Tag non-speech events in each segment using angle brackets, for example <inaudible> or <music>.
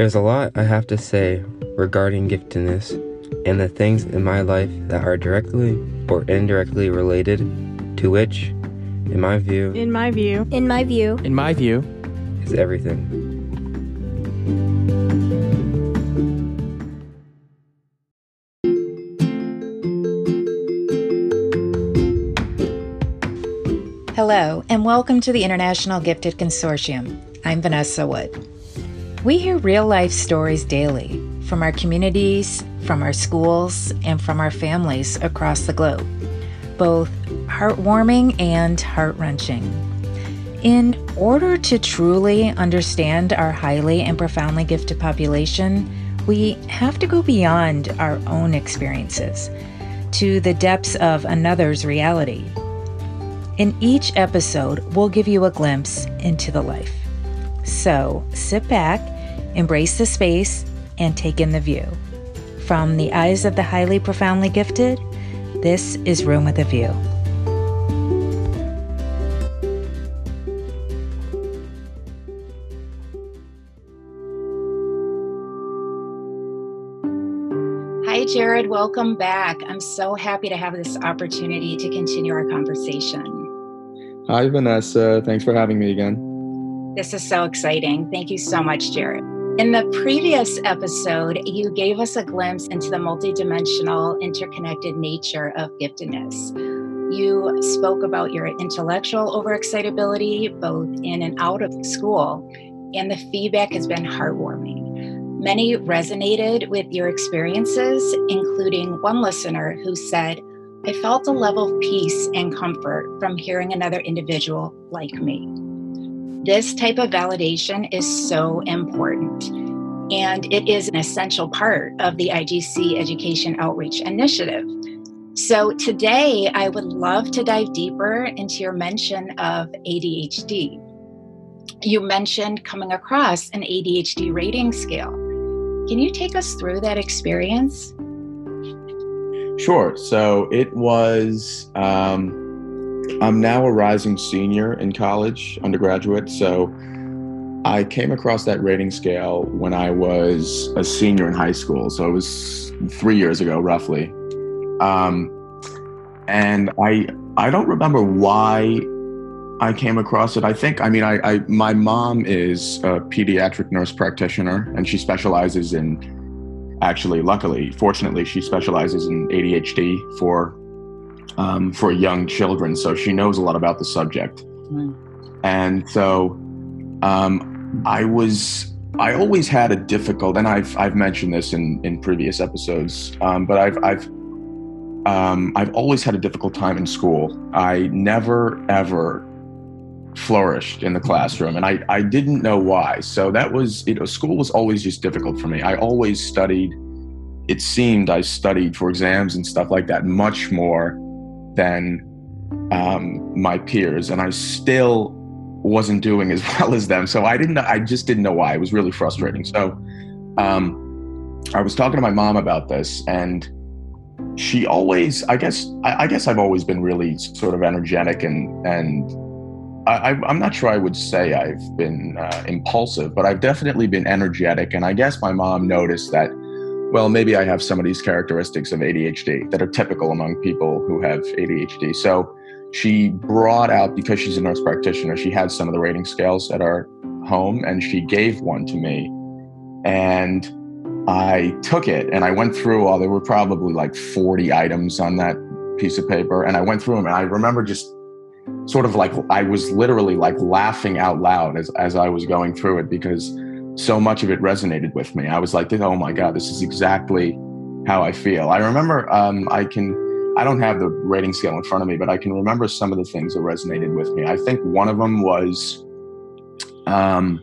There's a lot I have to say regarding giftedness and the things in my life that are directly or indirectly related to which, in my view, In my view, In my view, In my view, is everything. Hello, and welcome to the International Gifted Consortium. I'm Vanessa Wood. We hear real life stories daily from our communities, from our schools, and from our families across the globe, both heartwarming and heart wrenching. In order to truly understand our highly and profoundly gifted population, we have to go beyond our own experiences to the depths of another's reality. In each episode, we'll give you a glimpse into the life. So sit back, embrace the space, and take in the view. From the eyes of the highly profoundly gifted, this is Room with a View. Hi, Jared. Welcome back. I'm so happy to have this opportunity to continue our conversation. Hi, Vanessa. Thanks for having me again. This is so exciting. Thank you so much, Jared. In the previous episode, you gave us a glimpse into the multidimensional, interconnected nature of giftedness. You spoke about your intellectual overexcitability, both in and out of school, and the feedback has been heartwarming. Many resonated with your experiences, including one listener who said, I felt a level of peace and comfort from hearing another individual like me. This type of validation is so important, and it is an essential part of the IGC Education Outreach Initiative. So, today I would love to dive deeper into your mention of ADHD. You mentioned coming across an ADHD rating scale. Can you take us through that experience? Sure. So it was, um, I'm now a rising senior in college, undergraduate. So I came across that rating scale when I was a senior in high school. So it was three years ago, roughly. Um, and I, I don't remember why I came across it. I think, I mean, I, I my mom is a pediatric nurse practitioner, and she specializes in actually, luckily, fortunately, she specializes in ADHD for um, for young children, so she knows a lot about the subject. And so, um, I was I always had a difficult, and I've I've mentioned this in in previous episodes, um, but I've I've um, I've always had a difficult time in school. I never ever flourished in the classroom and I, I didn't know why. So that was you know school was always just difficult for me. I always studied. It seemed i studied for exams and stuff like that much more than um, my peers and i still wasn't doing as <laughs> well as them. So i didn't i just didn't know why. It was really frustrating. So um, i was talking to my mom about this and she always i guess I, I guess i've always been really sort of energetic and and I, I'm not sure I would say I've been uh, impulsive, but I've definitely been energetic. And I guess my mom noticed that, well, maybe I have some of these characteristics of ADHD that are typical among people who have ADHD. So she brought out, because she's a nurse practitioner, she had some of the rating scales at our home and she gave one to me. And I took it and I went through all, there were probably like 40 items on that piece of paper. And I went through them and I remember just sort of like I was literally like laughing out loud as, as I was going through it because so much of it resonated with me. I was like, oh my God, this is exactly how I feel. I remember um, I can, I don't have the rating scale in front of me, but I can remember some of the things that resonated with me. I think one of them was um,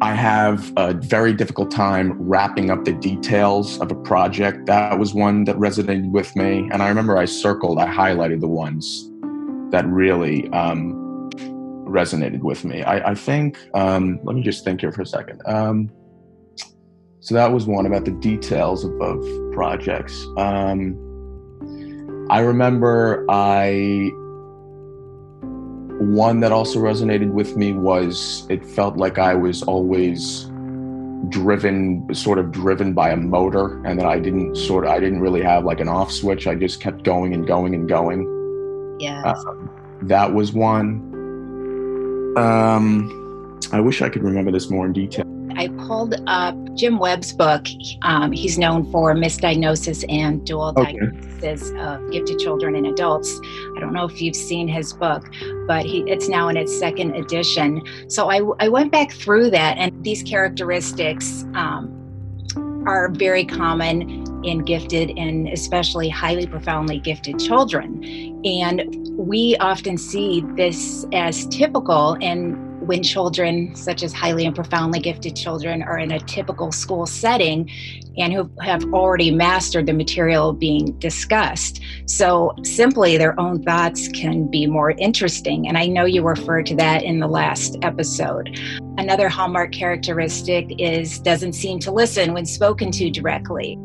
I have a very difficult time wrapping up the details of a project. That was one that resonated with me. And I remember I circled, I highlighted the ones that really um, resonated with me. I, I think, um, let me just think here for a second. Um, so that was one about the details of, of projects. Um, I remember I, one that also resonated with me was it felt like I was always driven sort of driven by a motor and that I didn't sort of I didn't really have like an off switch I just kept going and going and going yeah uh, that was one um I wish I could remember this more in detail I pulled up Jim Webb's book. Um, he's known for misdiagnosis and dual okay. diagnosis of gifted children and adults. I don't know if you've seen his book, but he, it's now in its second edition. So I, I went back through that, and these characteristics um, are very common in gifted and especially highly profoundly gifted children. And we often see this as typical and when children, such as highly and profoundly gifted children, are in a typical school setting and who have already mastered the material being discussed. So, simply their own thoughts can be more interesting. And I know you referred to that in the last episode. Another hallmark characteristic is doesn't seem to listen when spoken to directly.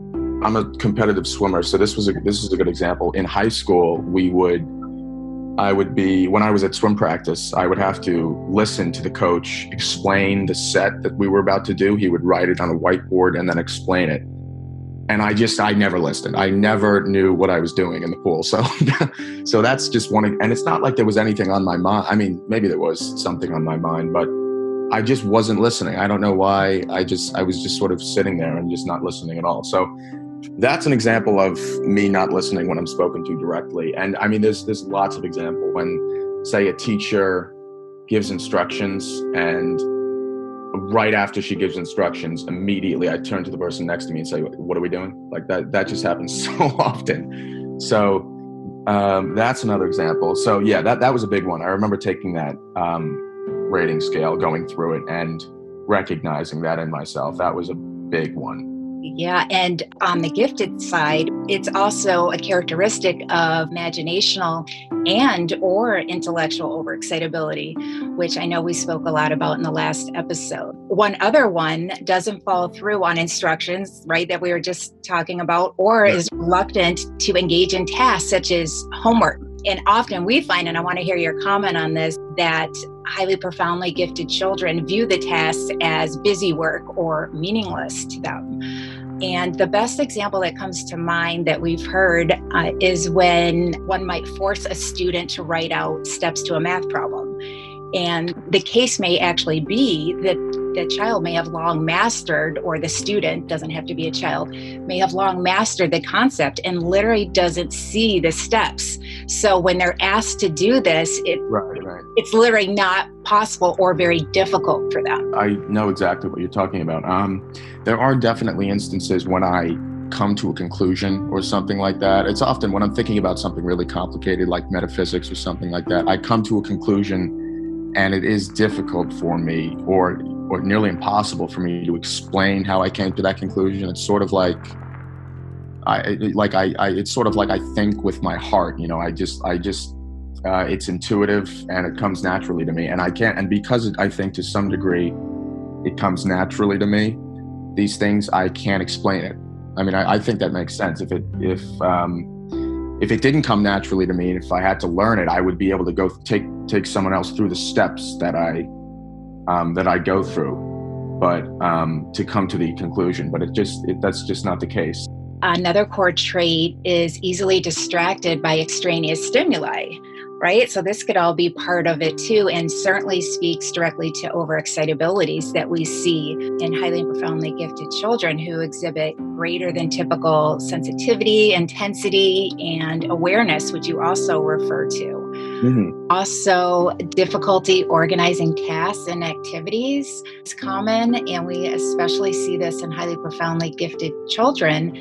I'm a competitive swimmer, so this was a this is a good example. In high school, we would I would be, when I was at swim practice, I would have to listen to the coach explain the set that we were about to do. He would write it on a whiteboard and then explain it. And I just, I never listened. I never knew what I was doing in the pool. So, <laughs> so that's just one. And it's not like there was anything on my mind. I mean, maybe there was something on my mind, but I just wasn't listening. I don't know why. I just, I was just sort of sitting there and just not listening at all. So that's an example of me not listening when I'm spoken to directly. And I mean, there's there's lots of example when, say, a teacher gives instructions and right after she gives instructions, immediately I turn to the person next to me and say, "What are we doing?" Like that. That just happens <laughs> so often. So um, that's another example. So yeah, that that was a big one. I remember taking that um, rating scale, going through it, and recognizing that in myself. That was a big one. Yeah, and on the gifted side, it's also a characteristic of imaginational and or intellectual overexcitability, which I know we spoke a lot about in the last episode. One other one doesn't follow through on instructions, right, that we were just talking about, or is reluctant to engage in tasks such as homework. And often we find, and I want to hear your comment on this, that highly profoundly gifted children view the tasks as busy work or meaningless to them. And the best example that comes to mind that we've heard uh, is when one might force a student to write out steps to a math problem. And the case may actually be that the child may have long mastered, or the student doesn't have to be a child, may have long mastered the concept and literally doesn't see the steps. So when they're asked to do this, it, right, right. it's literally not possible or very difficult for them. I know exactly what you're talking about. Um, there are definitely instances when I come to a conclusion or something like that. It's often when I'm thinking about something really complicated like metaphysics or something like that, I come to a conclusion and it is difficult for me or or nearly impossible for me to explain how I came to that conclusion. It's sort of like I like I, I it's sort of like I think with my heart, you know, I just I just uh, it's intuitive and it comes naturally to me. And I can't and because it, I think to some degree it comes naturally to me these things I can't explain it. I mean I, I think that makes sense. If it if um, if it didn't come naturally to me, if I had to learn it, I would be able to go take take someone else through the steps that I um, that I go through, but um, to come to the conclusion. But it just it, that's just not the case. Another core trait is easily distracted by extraneous stimuli right? So this could all be part of it too, and certainly speaks directly to overexcitabilities that we see in highly and profoundly gifted children who exhibit greater than typical sensitivity, intensity, and awareness, which you also refer to. Mm-hmm. Also, difficulty organizing tasks and activities is common, and we especially see this in highly profoundly gifted children.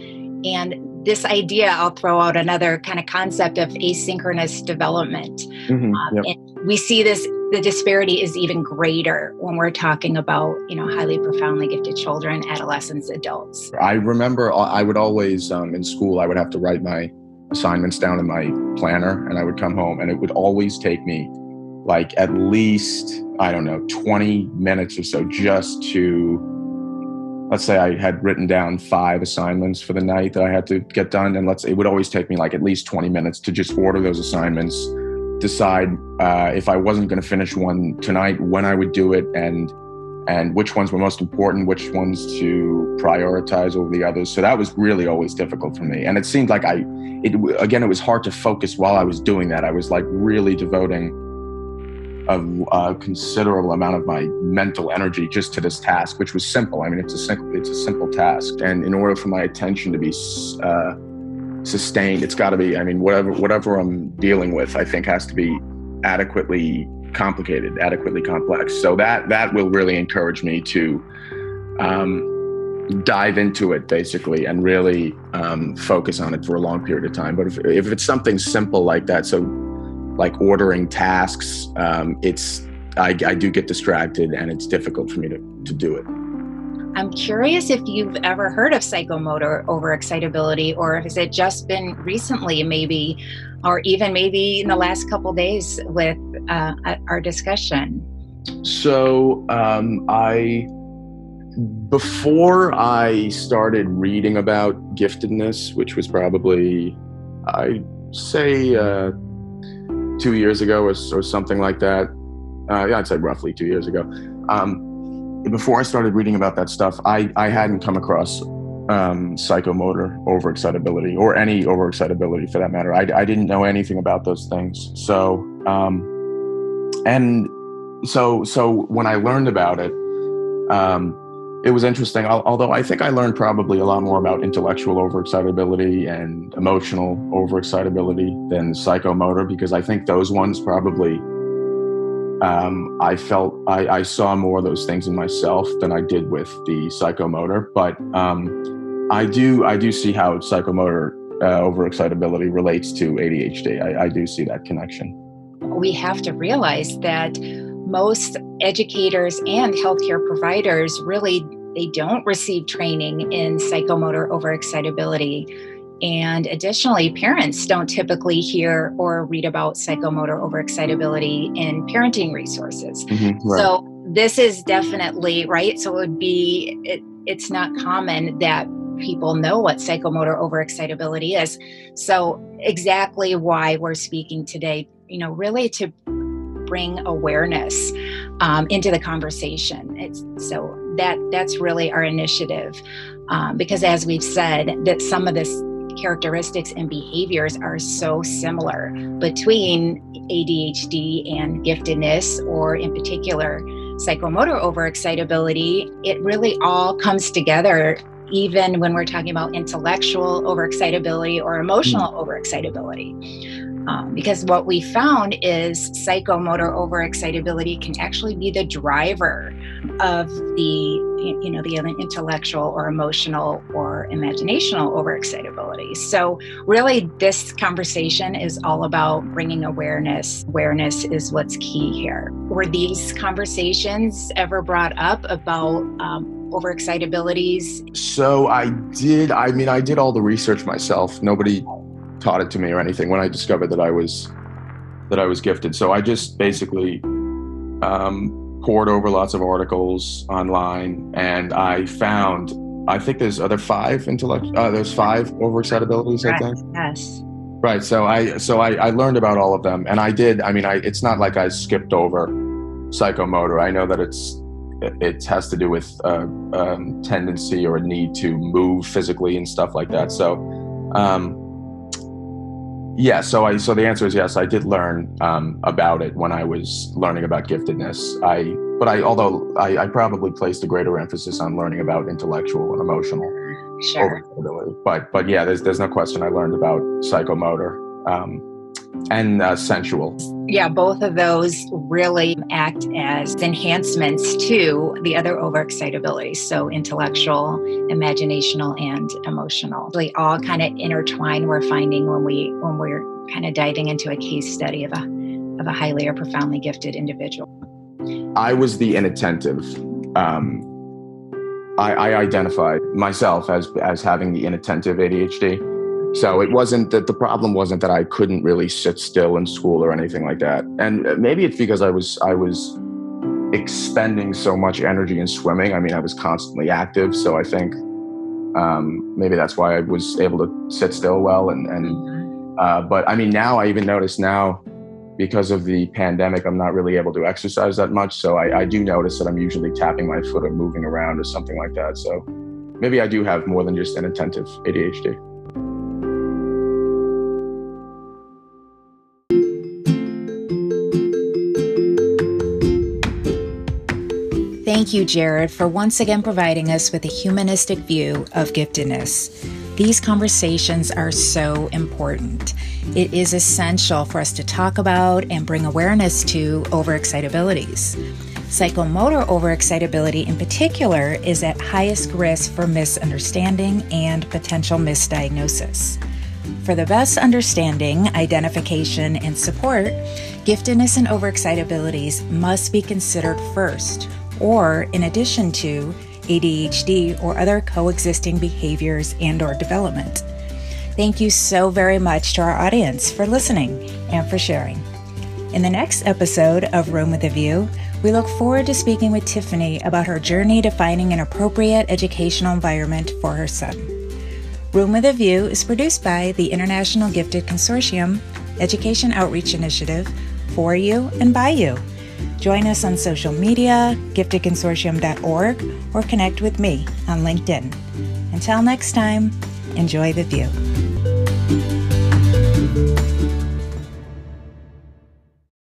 And this idea, I'll throw out another kind of concept of asynchronous development. Mm-hmm, um, yep. we see this, the disparity is even greater when we're talking about, you know, highly profoundly gifted children, adolescents, adults. I remember I would always, um, in school, I would have to write my assignments down in my planner and I would come home and it would always take me like at least, I don't know, 20 minutes or so just to let's say I had written down five assignments for the night that I had to get done, and let's it would always take me like at least 20 minutes to just order those assignments, decide uh, if I wasn't going to finish one tonight, when I would do it, and and which ones were most important, which ones to prioritize over the others. So that was really always difficult for me. And it seemed like I, it again, it was hard to focus while I was doing that. I was like really devoting a, a considerable amount of my mental energy just to this task, which was simple. I mean, it's a simple, it's a simple task, and in order for my attention to be uh, sustained, it's got to be. I mean, whatever whatever I'm dealing with, I think has to be adequately complicated, adequately complex. So that that will really encourage me to um, dive into it basically and really um, focus on it for a long period of time. But if, if it's something simple like that, so like ordering tasks, um, it's I, I do get distracted and it's difficult for me to, to do it. I'm curious if you've ever heard of psychomotor overexcitability, or has it just been recently, maybe, or even maybe in the last couple days with uh, our discussion? So, um, I before I started reading about giftedness, which was probably, I say, uh, two years ago or, or something like that. Uh, yeah, I'd say roughly two years ago. Um, before I started reading about that stuff, I, I hadn't come across um, psychomotor overexcitability or any overexcitability for that matter. I, I didn't know anything about those things. So, um, and so, so when I learned about it, um, it was interesting. Although I think I learned probably a lot more about intellectual overexcitability and emotional overexcitability than psychomotor because I think those ones probably um, I felt I, I, saw more of those things in myself than I did with the psychomotor. But um, I do I do see how psychomotor uh, overexcitability relates to ADHD. I, I do see that connection. We have to realize that most educators and healthcare providers really they don't receive training in psychomotor overexcitability and additionally, parents don't typically hear or read about psychomotor overexcitability in parenting resources. Mm-hmm, right. So this is definitely right. So it would be it, it's not common that people know what psychomotor overexcitability is. So exactly why we're speaking today, you know, really to bring awareness um, into the conversation. It's so that that's really our initiative, um, because as we've said, that some of this characteristics and behaviors are so similar between ADHD and giftedness, or in particular, psychomotor overexcitability. It really all comes together even when we're talking about intellectual overexcitability or emotional mm. overexcitability. Um, because what we found is psychomotor overexcitability can actually be the driver of the you know the intellectual or emotional or imaginational overexcitability. So really this conversation is all about bringing awareness. Awareness is what's key here. Were these conversations ever brought up about um, overexcitabilities? So i did i mean i did all the research myself. Nobody taught it to me or anything when I discovered that I was that I was gifted. So I just basically um, pored over lots of articles online, and I found I think there's other five intellect. Uh, there's five overexcitabilities. I think. Yes. Right. So I so I, I learned about all of them, and I did. I mean, I it's not like I skipped over psychomotor. I know that it's it has to do with uh, um, tendency or a need to move physically and stuff like that. So. Um, yeah, so I so the answer is yes. I did learn um, about it when I was learning about giftedness. I but I although I, I, probably placed a greater emphasis on learning about intellectual and emotional sure. But but yeah, there's there's no question. I learned about psychomotor. Um, and uh, sensual. Yeah, both of those really act as enhancements to the other overexcitability. So intellectual, imaginational, and emotional. They all kind of intertwine. We're finding when we when we're kind of diving into a case study of a of a highly or profoundly gifted individual. I was the inattentive. Um, I, I identified myself as as having the inattentive ADHD so it wasn't that the problem wasn't that I couldn't really sit still in school or anything like that. And maybe it's because I was I was expending so much energy in swimming. I mean, I was constantly active, so I think um, maybe that's why I was able to sit still well. And, and uh, but I mean, now I even notice now because of the pandemic, I'm not really able to exercise that much. So I, I do notice that I'm usually tapping my foot or moving around or something like that. So maybe I do have more than just an attentive ADHD. Thank you, Jared, for once again providing us with a humanistic view of giftedness. These conversations are so important. It is essential for us to talk about and bring awareness to overexcitabilities. Psychomotor overexcitability, in particular, is at highest risk for misunderstanding and potential misdiagnosis. For the best understanding, identification, and support, giftedness and overexcitabilities must be considered first, or in addition to ADHD, or other coexisting behaviors and or development. Thank you so very much to our audience for listening and for sharing. In the next episode of Room with a View, we look forward to speaking with Tiffany about her journey to finding an appropriate educational environment for her son. Room with a View is produced by the International Gifted Consortium Education Outreach Initiative for you and by you. Join us on social media, giftedconsortium.org, or connect with me on LinkedIn. Until next time, enjoy the view.